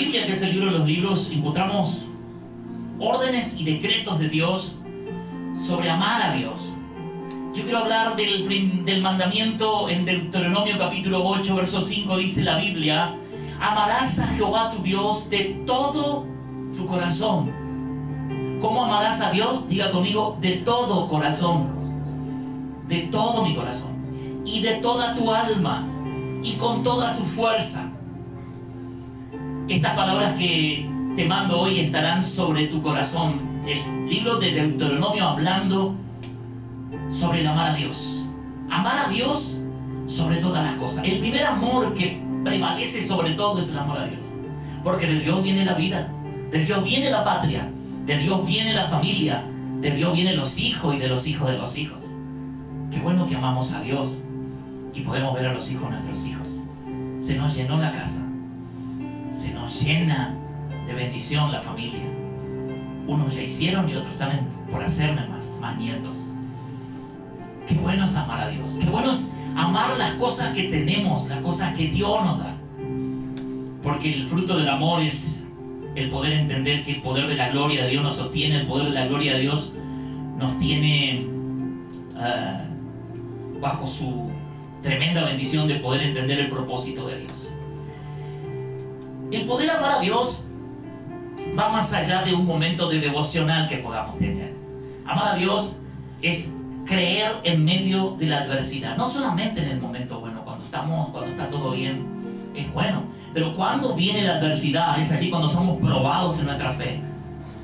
Biblia, que es el libro de los libros, encontramos órdenes y decretos de Dios sobre amar a Dios. Yo quiero hablar del, del mandamiento en Deuteronomio capítulo 8, verso 5, dice la Biblia, amarás a Jehová tu Dios de todo tu corazón. ¿Cómo amarás a Dios? Diga conmigo, de todo corazón. De todo mi corazón. Y de toda tu alma. Y con toda tu fuerza. Estas palabras que te mando hoy estarán sobre tu corazón. El libro de Deuteronomio hablando sobre el amar a Dios. Amar a Dios sobre todas las cosas. El primer amor que prevalece sobre todo es el amor a Dios. Porque de Dios viene la vida, de Dios viene la patria, de Dios viene la familia, de Dios vienen los hijos y de los hijos de los hijos. Qué bueno que amamos a Dios y podemos ver a los hijos de nuestros hijos. Se nos llenó la casa, se nos llena de bendición la familia. Unos ya hicieron y otros están por hacerme más, más nietos. Qué bueno es amar a Dios, qué bueno es amar las cosas que tenemos, las cosas que Dios nos da. Porque el fruto del amor es el poder entender que el poder de la gloria de Dios nos sostiene, el poder de la gloria de Dios nos tiene ah, bajo su tremenda bendición de poder entender el propósito de Dios. El poder amar a Dios va más allá de un momento de devocional que podamos tener. Amar a Dios es creer en medio de la adversidad, no solamente en el momento bueno, cuando estamos, cuando está todo bien, es bueno, pero cuando viene la adversidad, es allí cuando somos probados en nuestra fe.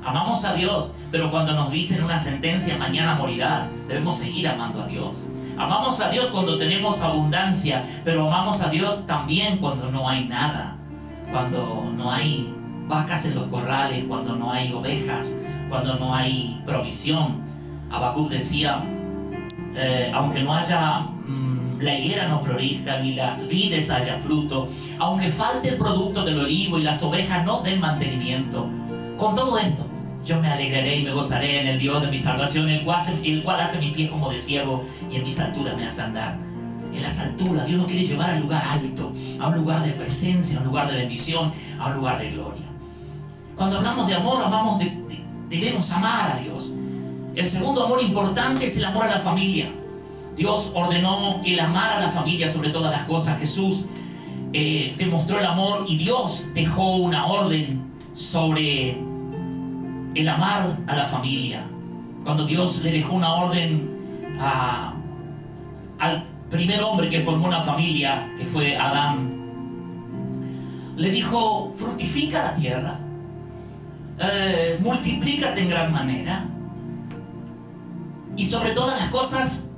Amamos a Dios, pero cuando nos dicen una sentencia, mañana morirás, debemos seguir amando a Dios. Amamos a Dios cuando tenemos abundancia, pero amamos a Dios también cuando no hay nada, cuando no hay vacas en los corrales, cuando no hay ovejas, cuando no hay provisión. Habacuc decía, eh, aunque no haya mm, la higuera no florezca ni las vides haya fruto, aunque falte el producto del olivo y las ovejas no den mantenimiento, con todo esto yo me alegraré y me gozaré en el Dios de mi salvación, el cual, hace, mis pies como de siervo y en mis alturas me hace andar. En las alturas Dios nos quiere llevar al lugar alto, a un lugar de presencia, a un lugar de bendición, a un lugar de gloria. Cuando hablamos de amor, hablamos de debemos amar a Dios. El segundo amor importante es el amor a la familia. Dios ordenó el amar a la familia sobre todas las cosas. Jesús eh, demostró el amor y Dios dejó una orden sobre el amar a la familia. Cuando Dios le dejó una orden al primer hombre que formó una familia, que fue Adán, le dijo, fructifica la tierra, eh, multiplícate en gran manera, y sobre todas las cosas,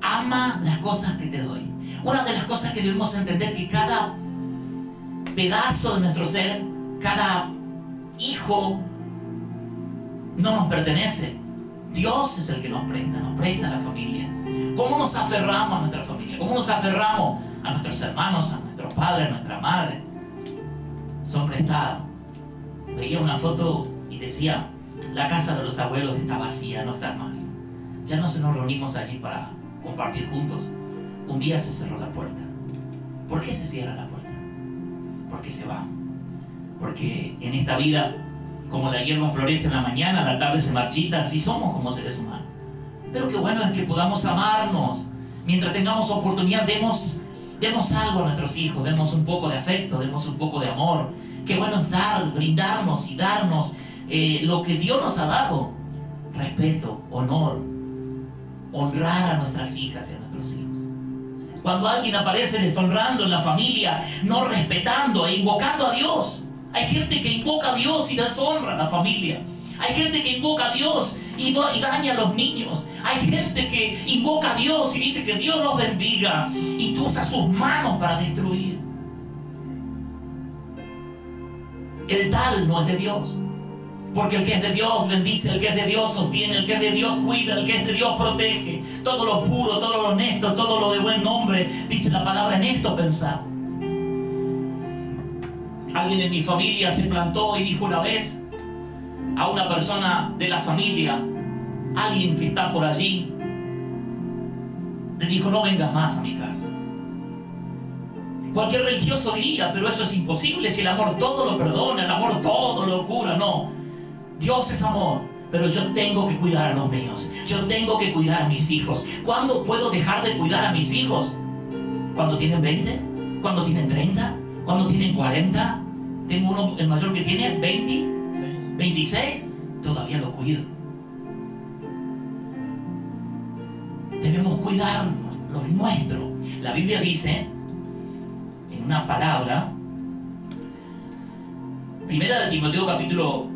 ama las cosas que te doy. Una de las cosas que debemos entender que cada pedazo de nuestro ser, cada hijo, no nos pertenece. Dios es el que nos presta, nos presta la familia. ¿Cómo nos aferramos a nuestra familia? ¿Cómo nos aferramos a nuestros hermanos, a nuestros padres, a nuestra madre? Son prestados. Veía una foto y decía, la casa de los abuelos está vacía, no está más. Ya no se nos reunimos allí para compartir juntos. Un día se cerró la puerta. ¿Por qué se cierra la puerta? Porque se va. Porque en esta vida, como la hierba florece en la mañana, a la tarde se marchita, así somos como seres humanos. Pero qué bueno es que podamos amarnos. Mientras tengamos oportunidad, demos, demos algo a nuestros hijos, demos un poco de afecto, demos un poco de amor. Qué bueno es dar, brindarnos y darnos eh, lo que Dios nos ha dado. Respeto, honor, honrar a nuestras hijas y a nuestros hijos. Cuando alguien aparece deshonrando en la familia, no respetando e invocando a Dios. Hay gente que invoca a Dios y deshonra a la familia. Hay gente que invoca a Dios y, daña a los niños. Hay gente que invoca a Dios y dice que Dios los bendiga y tú usas sus manos para destruir. El tal no es de Dios. Porque el que es de Dios bendice, el que es de Dios sostiene, el que es de Dios cuida, el que es de Dios protege. Todo lo puro, todo lo honesto, todo lo de buen nombre, dice la palabra en esto pensar. Alguien en mi familia se plantó y dijo una vez a una persona de la familia, alguien que está por allí, le dijo, no vengas más a mi casa. Cualquier religioso diría, pero eso es imposible si el amor todo lo perdona, el amor todo lo cura. No, Dios es amor, pero yo tengo que cuidar a los míos. Yo tengo que cuidar a mis hijos. ¿Cuándo puedo dejar de cuidar a mis hijos? ¿Cuando tienen 20? ¿Cuando tienen 30? ¿Cuando tienen 40? Tengo uno, el mayor que tiene 20, 26. Todavía lo cuido. Debemos cuidar los nuestros. La Biblia dice una palabra. Primera de Timoteo capítulo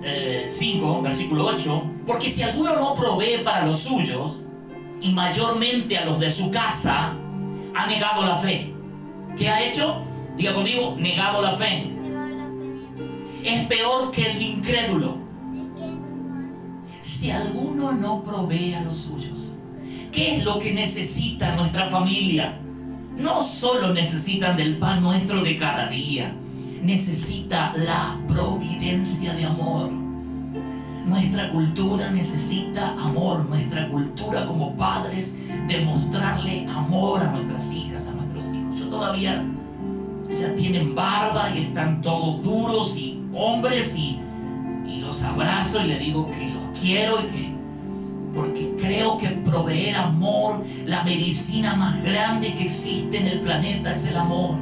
5, eh, versículo 8, porque si alguno no provee para los suyos, y mayormente a los de su casa, ha negado la fe. ¿Qué ha hecho? Diga conmigo, negado la fe. Es peor que el incrédulo. Si alguno no provee a los suyos, ¿qué es lo que necesita nuestra familia? no solo necesitan del pan nuestro de cada día, necesita la providencia de amor. Nuestra cultura necesita amor, nuestra cultura como padres, demostrarle amor a nuestras hijas, a nuestros hijos. Yo todavía ya tienen barba y están todos duros y hombres y, los abrazo y le digo que los quiero y que porque creo que proveer amor, la medicina más grande que existe en el planeta es el amor.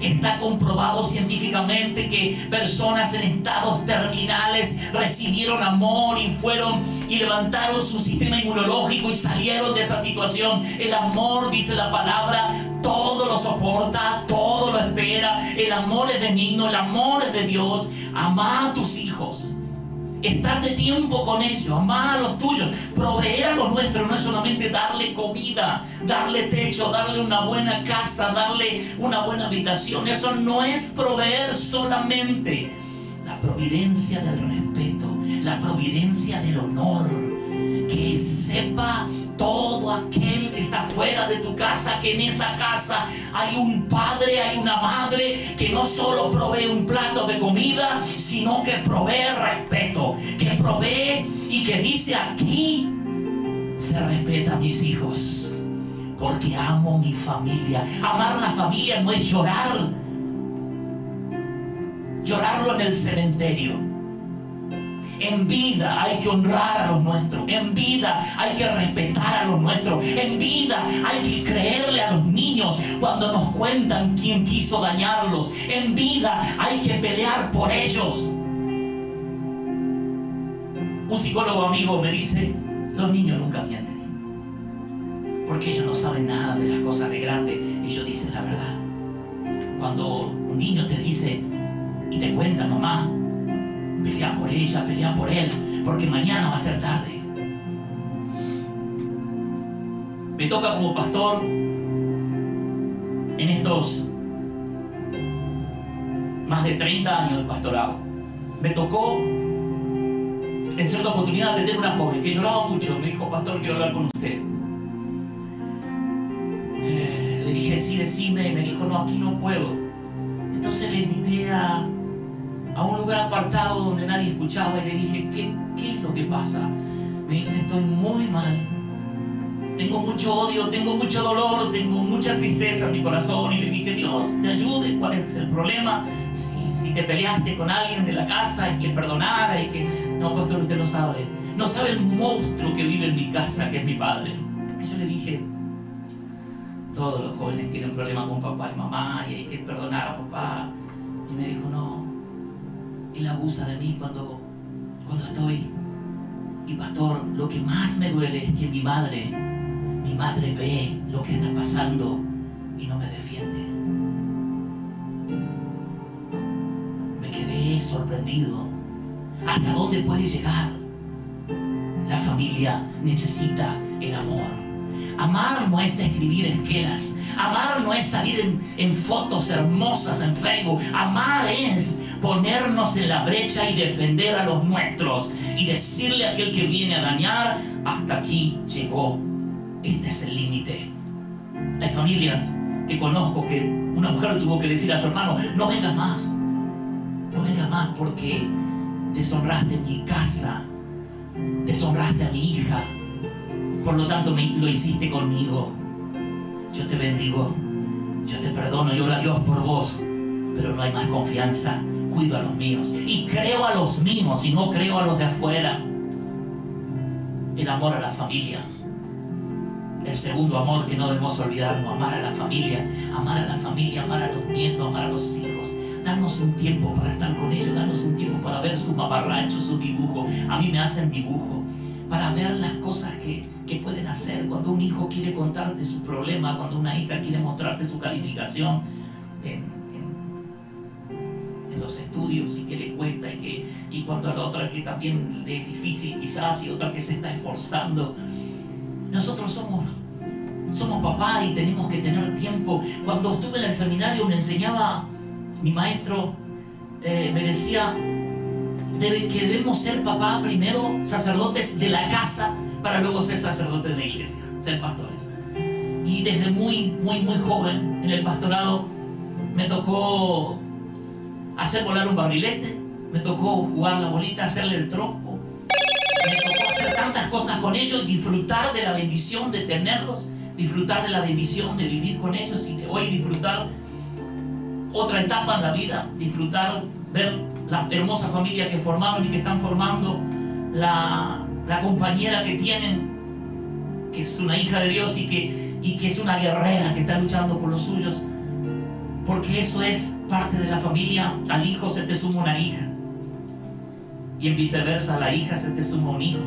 Está comprobado científicamente que personas en estados terminales recibieron amor y fueron y levantaron su sistema inmunológico y salieron de esa situación. El amor, dice la palabra, todo lo soporta, todo lo espera. El amor es benigno, el amor es de Dios. Ama a tus hijos estar de tiempo con ellos, amar a los tuyos, proveer a los nuestros, no es solamente darle comida, darle techo, darle una buena casa, darle una buena habitación, eso no es proveer solamente la providencia del respeto, la providencia del honor, que sepa todo aquel que está fuera de tu casa, que en esa casa hay un padre, hay una madre que no solo provee un plato de comida, sino que provee respeto, que provee y que dice aquí se respeta a mis hijos, porque amo mi familia. Amar la familia no es llorar, llorarlo en el cementerio en vida hay que honrar a los nuestros. En vida hay que respetar a los nuestros. En vida hay que creerle a los niños cuando nos cuentan quién quiso dañarlos. En vida hay que pelear por ellos. Un psicólogo amigo me dice, los niños nunca mienten. Porque ellos no saben nada de las cosas de grande. Ellos dicen la verdad. Cuando un niño te dice y te cuenta, mamá, Pelea por ella, pelea por él, porque mañana va a ser tarde. Me toca como pastor en estos más de 30 años de pastorado. Me tocó en cierta oportunidad atender una joven que lloraba mucho. Me dijo, pastor, quiero hablar con usted. Eh, le dije, sí, decime. Y me dijo, no, aquí no puedo. Entonces le invité a a un lugar apartado donde nadie escuchaba y le dije, ¿qué, qué es lo que pasa? Me dice, estoy muy mal. Tengo mucho odio, tengo mucho dolor, tengo mucha tristeza en mi corazón. Y le dije, Dios, te ayude, ¿cuál es el problema? Si, si te peleaste con alguien de la casa y que perdonara y que... No, pastor, usted no sabe. No sabe el monstruo que vive en mi casa, que es mi padre. Y yo le dije, todos los jóvenes tienen problemas con papá y mamá y hay que perdonar a papá. Y me dijo, no, él abusa de mí cuando, cuando estoy. Y pastor, lo que más me duele es que mi madre, mi madre ve lo que está pasando y no me defiende. Me quedé sorprendido. ¿Hasta dónde puede llegar? La familia necesita el amor. Amar no es escribir esquelas. Amar no es salir en, en, fotos hermosas en Facebook. Amar es ponernos en la brecha y defender a los nuestros y decirle a aquel que viene a dañar, hasta aquí llegó. Este es el límite. Hay familias que conozco que una mujer tuvo que decir a su hermano, no vengas más. No vengas más porque deshonraste mi casa, deshonraste a mi hija, por lo tanto, lo hiciste conmigo. Yo te bendigo. Yo te perdono y oro a Dios por vos, pero no hay más confianza. Cuido a los míos y creo a los míos y no creo a los de afuera. El amor a la familia. El segundo amor que no debemos olvidarnos, amar a la familia, amar a la familia, amar a los nietos, amar a los hijos, darnos un tiempo para estar con ellos, darnos un tiempo para ver su mamarracho, su dibujo. A mí me hacen dibujo para ver las cosas que, pueden hacer cuando un hijo quiere contarte su problema, cuando una hija quiere mostrarte su calificación los estudios y que le cuesta y, que, y cuando a la otra que también le es difícil quizás y otra que se está esforzando. Nosotros somos somos papás y tenemos que tener tiempo. Cuando estuve en el seminario me enseñaba mi maestro, eh, me decía que debemos ser papá primero, sacerdotes de la casa, para luego ser sacerdotes de la iglesia, ser pastores. Y desde muy, muy, muy joven en el pastorado me tocó hacer volar un barrilete, me tocó jugar la bolita, hacerle el trompo, me tocó hacer tantas cosas con ellos disfrutar de la bendición de tenerlos, disfrutar de la bendición de vivir con ellos y de hoy disfrutar otra etapa en la vida, disfrutar, ver la hermosa familia que formaron y que están formando, la, compañera que tienen, que es una hija de Dios y que es una guerrera que está luchando por los suyos, porque eso es parte de la familia, al hijo se te suma una hija, y en viceversa, a la hija se te suma un hijo.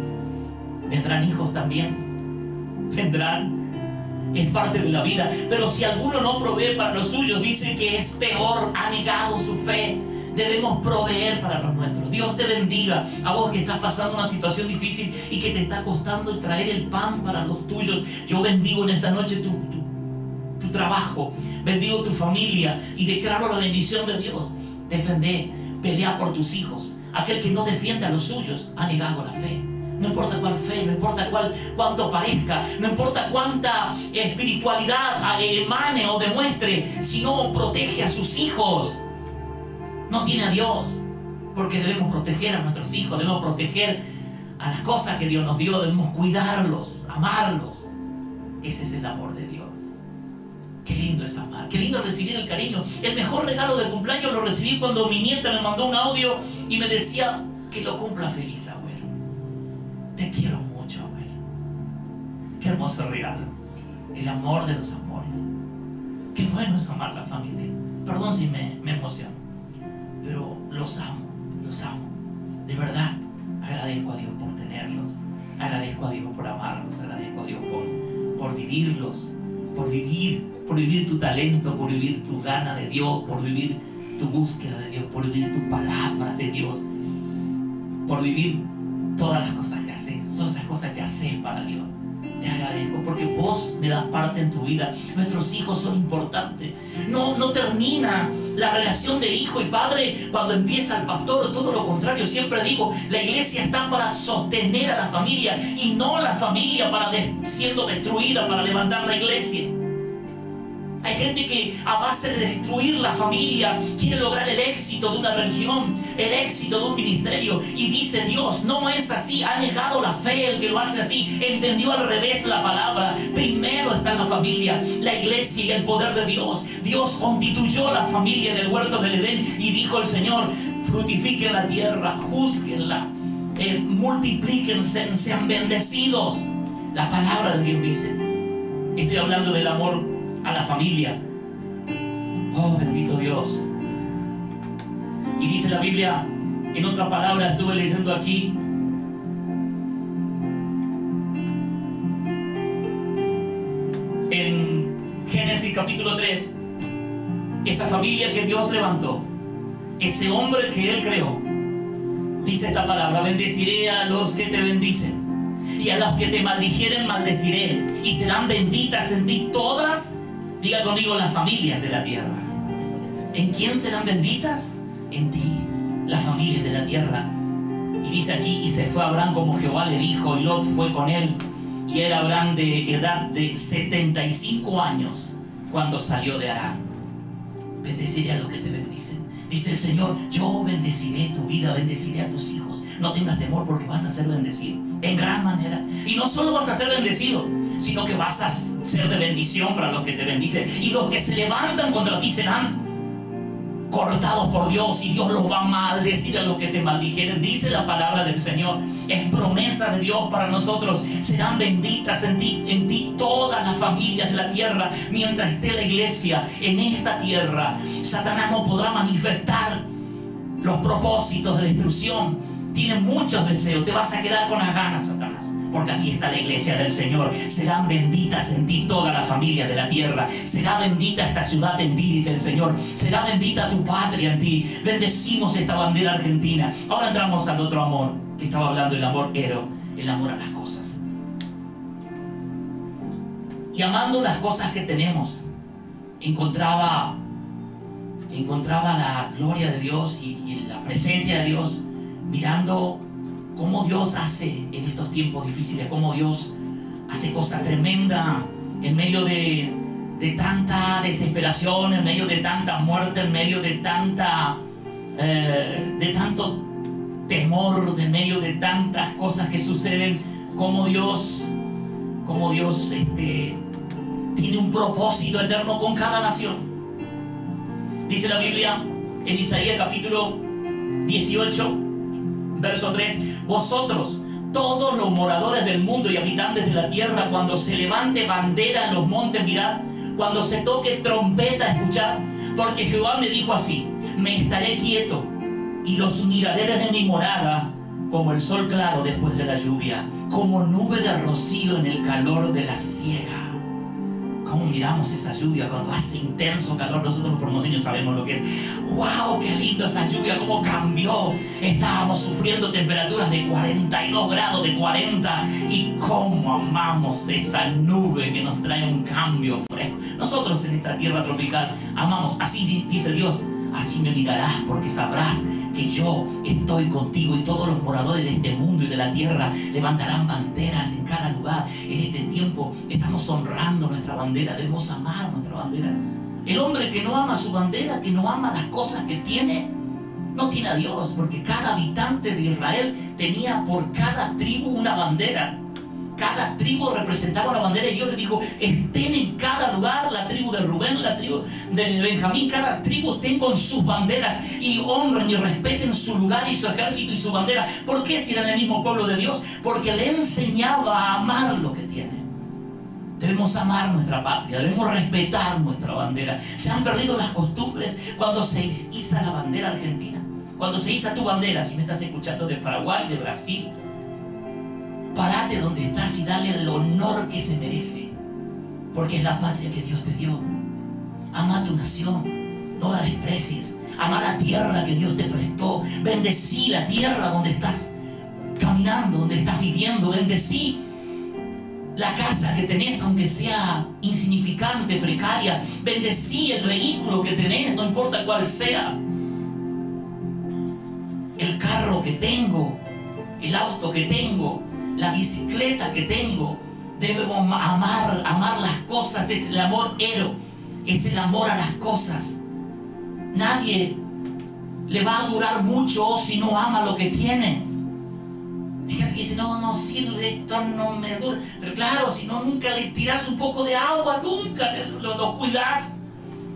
Vendrán hijos también, vendrán es parte de la vida. Pero si alguno no provee para los suyos, dice que es peor, ha negado su fe. Debemos proveer para los nuestros. Dios te bendiga a vos que estás pasando una situación difícil y que te está costando traer el pan para los tuyos. Yo bendigo en esta noche tu, tu, trabajo, bendigo tu familia y declaro la bendición de Dios. Defende, pelea por tus hijos. Aquel que no defiende a los suyos ha negado la fe. No importa cuál fe, no importa cuál, cuánto parezca, no importa cuánta espiritualidad emane o demuestre, si no protege a sus hijos, no tiene a Dios. Porque debemos proteger a nuestros hijos, debemos proteger a las cosas que Dios nos dio, debemos cuidarlos, amarlos. Ese es el amor de Dios. Qué lindo es amar, qué lindo recibir el cariño. El mejor regalo de cumpleaños lo recibí cuando mi nieta me mandó un audio y me decía que lo cumpla feliz, abuelo. Te quiero mucho, abuelo. Qué hermoso regalo. El amor de los amores. Qué bueno es amar la familia. Perdón si me, me emociono. Pero los amo, los amo. De verdad, agradezco a Dios por tenerlos. Agradezco a Dios por amarlos. Agradezco a Dios por, por vivirlos. Por vivir, por vivir tu talento, por vivir tu gana de Dios, por vivir tu búsqueda de Dios, por vivir tu palabra de Dios, por vivir todas las cosas que haces, son esas cosas que haces para Dios. Te agradezco porque vos me das parte en tu vida. Nuestros hijos son importantes. No, no termina la relación de hijo y padre cuando empieza el pastor, todo lo contrario. Siempre digo, la iglesia está para sostener a la familia y no la familia para siendo destruida para levantar la iglesia. Hay gente que a base de destruir la familia quiere lograr el éxito de una religión, el éxito de un ministerio. Y dice Dios, no es así, ha negado la fe el que lo hace así, entendió al revés la palabra. Primero está la familia, la iglesia y el poder de Dios. Dios constituyó la familia en el huerto del Edén y dijo el Señor, frutifiquen la tierra, juzguenla, eh, multiplíquense, sean bendecidos. La palabra de Dios dice, estoy hablando del amor a la familia. Oh, bendito Dios. Y dice la Biblia, en otra palabra estuve leyendo aquí, en Génesis capítulo 3, esa familia que Dios levantó, ese hombre que Él creó, dice esta palabra, bendeciré a los que te bendicen y a los que te maldijeren maldeciré y serán benditas en ti todas Diga conmigo las familias de la tierra. ¿En quién serán benditas? En ti, las familias de la tierra. Y dice aquí, y se fue Abraham como Jehová le dijo, y Lot fue con él. Y era Abraham de edad de 75 años cuando salió de Arán. Bendeciré a los que te bendicen. Dice el Señor, yo bendeciré tu vida, bendeciré a tus hijos. No tengas temor porque vas a ser bendecido en gran manera. Y no solo vas a ser bendecido, sino que vas a ser de bendición para los que te bendicen. Y los que se levantan contra ti serán cortados por Dios y Dios los va a maldecir a los que te maldijeren. Dice la palabra del Señor. Es promesa de Dios para nosotros. Serán benditas en ti, en ti todas las familias de la tierra. Mientras esté la iglesia en esta tierra, Satanás no podrá manifestar los propósitos de destrucción. Tiene muchos deseos. Te vas a quedar con las ganas, Satanás porque aquí está la iglesia del Señor. Serán benditas en ti todas las familias de la tierra. Será bendita esta ciudad en ti, dice el Señor. Será bendita tu patria en ti. Bendecimos esta bandera argentina. Ahora entramos al otro amor, que estaba hablando el amor ero, el amor a las cosas. Y amando las cosas que tenemos, encontraba, encontraba la gloria de Dios y, y la presencia de Dios mirando cómo Dios hace en estos tiempos difíciles, cómo Dios hace cosas tremendas en medio de, tanta desesperación, en medio de tanta muerte, en medio de tanta eh, de tanto temor, en medio de tantas cosas que suceden, cómo Dios, cómo Dios este, tiene un propósito eterno con cada nación. Dice la Biblia en Isaías capítulo 18, verso 3, vosotros, todos los moradores del mundo y habitantes de la tierra, cuando se levante bandera en los montes, mirad, cuando se toque trompeta, escuchad, porque Jehová me dijo así, me estaré quieto y los miraré desde mi morada como el sol claro después de la lluvia, como nube de rocío en el calor de la siega miramos esa lluvia cuando hace intenso calor. Nosotros los formoseños sabemos lo que es. ¡Wow! ¡Qué lindo esa lluvia! ¿Cómo cambió? Estábamos sufriendo temperaturas de 42 grados, de 40. Y cómo amamos esa nube que nos trae un cambio fresco. Nosotros en esta tierra tropical amamos. Así dice Dios. Así me mirarás porque sabrás que yo estoy contigo y todos los moradores de este mundo y de la tierra levantarán banderas en cada lugar. En este tiempo estamos honrando nuestra bandera, debemos amar nuestra bandera. El hombre que no ama su bandera, que no ama las cosas que tiene, no tiene a Dios, porque cada habitante de Israel tenía por cada tribu una bandera. Cada tribu representaba una bandera y Dios le dijo, estén en cada lugar, la tribu de Rubén, la tribu de Benjamín, cada tribu estén con sus banderas y honren y respeten su lugar y su ejército y su bandera. ¿Por qué si eran el mismo pueblo de Dios? Porque le enseñaba a amar lo que tiene. Debemos amar nuestra patria, debemos respetar nuestra bandera. Se han perdido las costumbres cuando se iza la bandera argentina, cuando se iza tu bandera, si me estás escuchando de Paraguay, de Brasil, Parate donde estás y dale el honor que se merece, porque es la patria que Dios te dio. Ama a tu nación, no la desprecies. Ama la tierra que Dios te prestó. Bendecí la tierra donde estás caminando, donde estás viviendo. Bendecí la casa que tenés, aunque sea insignificante, precaria. Bendecí el vehículo que tenés, no importa cuál sea. El carro que tengo, el auto que tengo, la bicicleta que tengo. Debemos amar, amar las cosas, es el amor ero, es el amor a las cosas. Nadie le va a durar mucho si no ama lo que tiene. Hay gente que dice, no, no sirve, esto no me dura. Pero claro, si no, nunca le tiras un poco de agua, nunca lo, lo cuidas.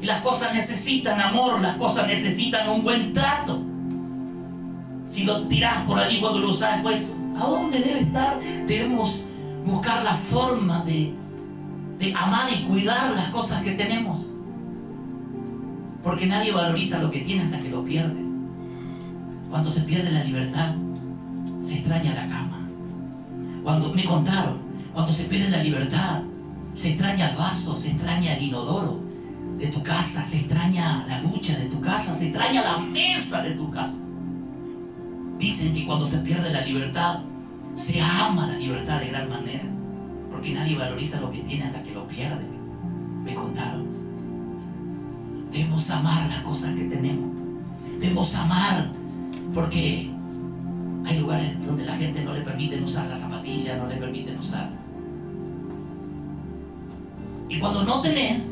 Y las cosas necesitan amor, las cosas necesitan un buen trato. Si lo tiras por allí cuando lo usas, pues ¿A dónde debe estar? Debemos buscar la forma de, amar y cuidar las cosas que tenemos. Porque nadie valoriza lo que tiene hasta que lo pierde. Cuando se pierde la libertad, se extraña la cama. Cuando me contaron, cuando se pierde la libertad, se extraña el vaso, se extraña el inodoro de tu casa, se extraña la ducha de tu casa, se extraña la mesa de tu casa. Dicen que cuando se pierde la libertad, se ama la libertad de gran manera, porque nadie valoriza lo que tiene hasta que lo pierde. Me contaron. Debemos amar las cosas que tenemos. Debemos amar, porque hay lugares donde la gente no le permiten usar la zapatilla, no le permiten usar. Y cuando no tenés,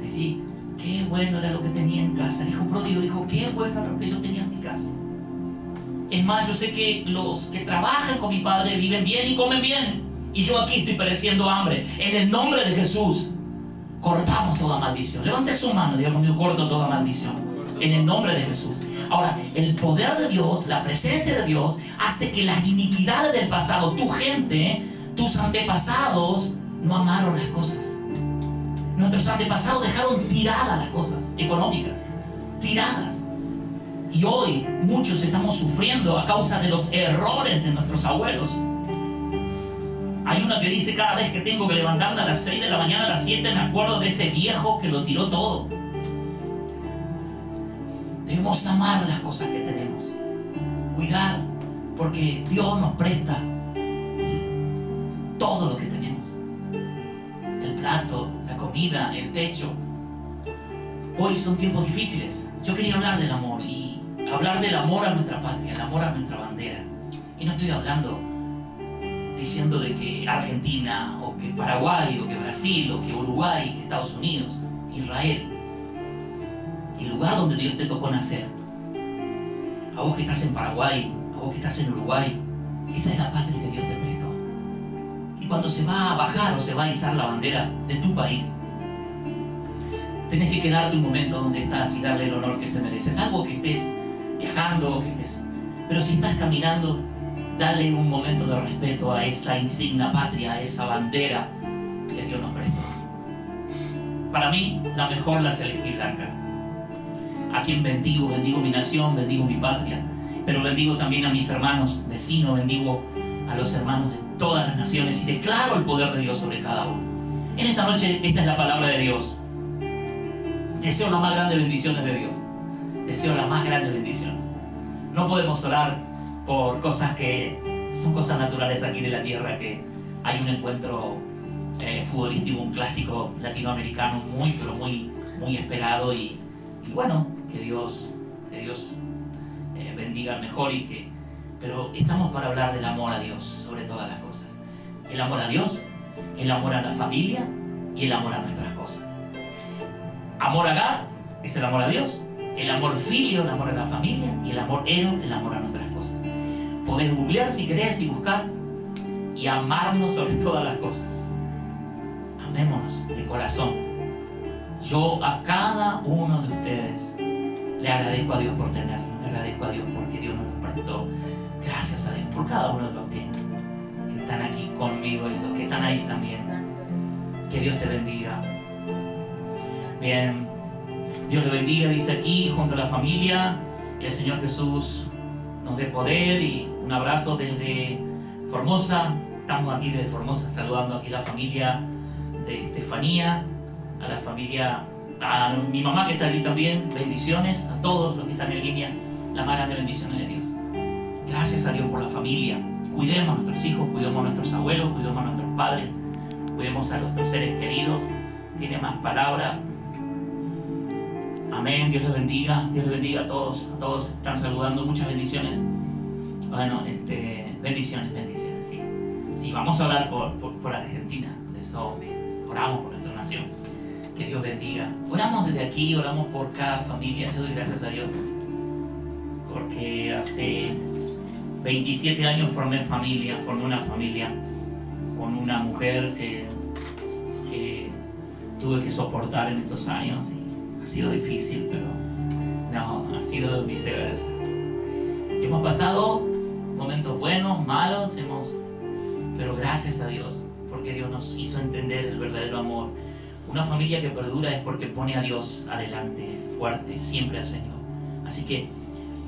decís, qué bueno era lo que tenía en casa. El hijo pródigo dijo, qué bueno era lo que yo tenía en mi casa. Es más, yo sé que los que trabajan con mi padre viven bien y comen bien. y yo aquí estoy padeciendo hambre. En el nombre de Jesús, cortamos toda maldición. Levante su mano, digamos, yo corto toda maldición. En el nombre de Jesús. Ahora, el poder de Dios, la presencia de Dios, hace que las iniquidades del pasado, tu gente, tus antepasados, no amaron las cosas. Nuestros antepasados dejaron tiradas las cosas económicas, tiradas. Y hoy muchos estamos sufriendo a causa de los errores de nuestros abuelos. Hay una que dice cada vez que tengo que levantarme a las 6 de la mañana, a las 7, me acuerdo de ese viejo que lo tiró todo. Debemos amar las cosas que tenemos, cuidar, porque Dios nos presta todo lo que tenemos. El plato, la comida, el techo. Hoy son tiempos difíciles. Yo quería hablar del amor hablar del amor a nuestra patria, el amor a nuestra bandera. Y no estoy hablando diciendo de que Argentina o que Paraguay o que Brasil o que Uruguay, que Estados Unidos, Israel, el lugar donde Dios te tocó nacer. A vos que estás en Paraguay, a vos que estás en Uruguay, esa es la patria que Dios te prestó. Y cuando se va a bajar o se va a izar la bandera de tu país, tenés que quedarte un momento donde estás y darle el honor que se merece. Es algo que estés viajando. Pero si estás caminando, dale un momento de respeto a esa insignia patria, a esa bandera que Dios nos prestó. Para mí, la mejor la celeste blanca. A quien bendigo, bendigo mi nación, bendigo mi patria, pero bendigo también a mis hermanos vecinos, bendigo a los hermanos de todas las naciones y declaro el poder de Dios sobre cada uno. En esta noche, esta es la palabra de Dios. Deseo las más grandes bendiciones de Dios. Deseo las más grandes bendiciones. No podemos orar por cosas que son cosas naturales aquí de la tierra, que hay un encuentro eh, futbolístico, un clásico latinoamericano muy, pero muy, muy esperado y, bueno, que Dios, que Dios eh, bendiga mejor y que... Pero estamos para hablar del amor a Dios sobre todas las cosas. El amor a Dios, el amor a la familia y el amor a nuestras cosas. Amor a Gá es el amor a Dios, el amor filio, el amor a la familia y el amor ero, el amor a nuestras cosas. Podés googlear si querés y buscar y amarnos sobre todas las cosas. Amémonos de corazón. Yo a cada uno de ustedes le agradezco a Dios por tenerlo, le agradezco a Dios porque Dios nos prestó. Gracias a Dios por cada uno de los que, que están aquí conmigo y los que están ahí también. Que Dios te bendiga. Bien, Dios le bendiga, dice aquí, junto a la familia. El Señor Jesús nos dé poder y un abrazo desde Formosa. Estamos aquí desde Formosa saludando aquí a la familia de Estefanía, a la familia, a mi mamá que está allí también. Bendiciones a todos los que están en línea. La más grande bendiciones de Dios. Gracias a Dios por la familia. Cuidemos a nuestros hijos, cuidemos a nuestros abuelos, cuidemos a nuestros padres, cuidemos a nuestros seres queridos. Tiene más palabra. Amén. Dios les bendiga. Dios les bendiga a todos. A todos están saludando. Muchas bendiciones. Bueno, este, bendiciones, bendiciones. Sí. sí vamos a hablar por, por, por Argentina. Eso oramos por nuestra nación. Que Dios bendiga. Oramos desde aquí, oramos por cada familia. Yo doy gracias a Dios. Porque hace 27 años formé familia, formé una familia con una mujer que, que tuve que soportar en estos años. Y, ha sido difícil, pero no, ha sido viceversa. Hemos pasado momentos buenos, malos, hemos, pero gracias a Dios, porque Dios nos hizo entender el verdadero amor. Una familia que perdura es porque pone a Dios adelante, fuerte, siempre al Señor. Así que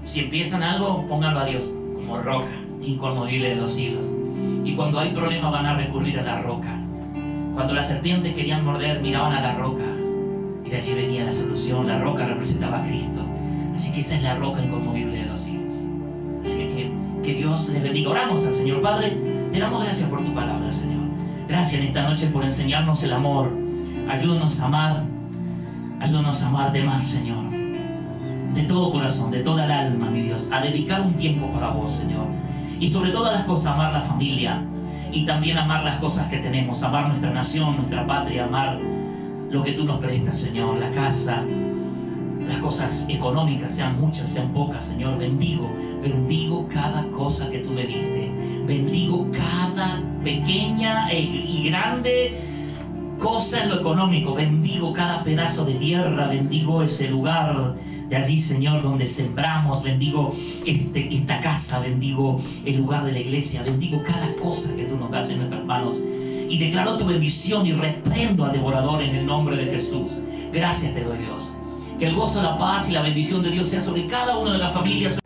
si empiezan algo, pónganlo a Dios como roca, inconmovible de los siglos. Y cuando hay problemas van a recurrir a la roca. Cuando las serpientes querían morder, miraban a la roca y de allí venía la solución. La roca representaba a Cristo. Así que esa es la roca inconmovible de los siglos. Así que, que, Dios les bendiga. Oramos al Señor Padre. Te damos gracias por tu palabra, Señor. Gracias en esta noche por enseñarnos el amor. Ayúdanos a amar. Ayúdanos a amar de más, Señor. De todo corazón, de toda el alma, mi Dios. A dedicar un tiempo para vos, Señor. Y sobre todas las cosas, amar la familia. Y también amar las cosas que tenemos. Amar nuestra nación, nuestra patria. Amar lo que tú nos prestas, Señor, la casa, las cosas económicas, sean muchas, sean pocas, Señor, bendigo, bendigo cada cosa que tú me diste, bendigo cada pequeña y grande cosa en lo económico. Bendigo cada pedazo de tierra, bendigo ese lugar de allí, Señor, donde sembramos, bendigo este, esta casa, bendigo el lugar de la iglesia, bendigo cada cosa que tú nos das en nuestras manos. Y declaro tu bendición y reprendo al devorador en el nombre de Jesús. Gracias te doy, Dios. Que el gozo, la paz y la bendición de Dios sea sobre cada una de las familias.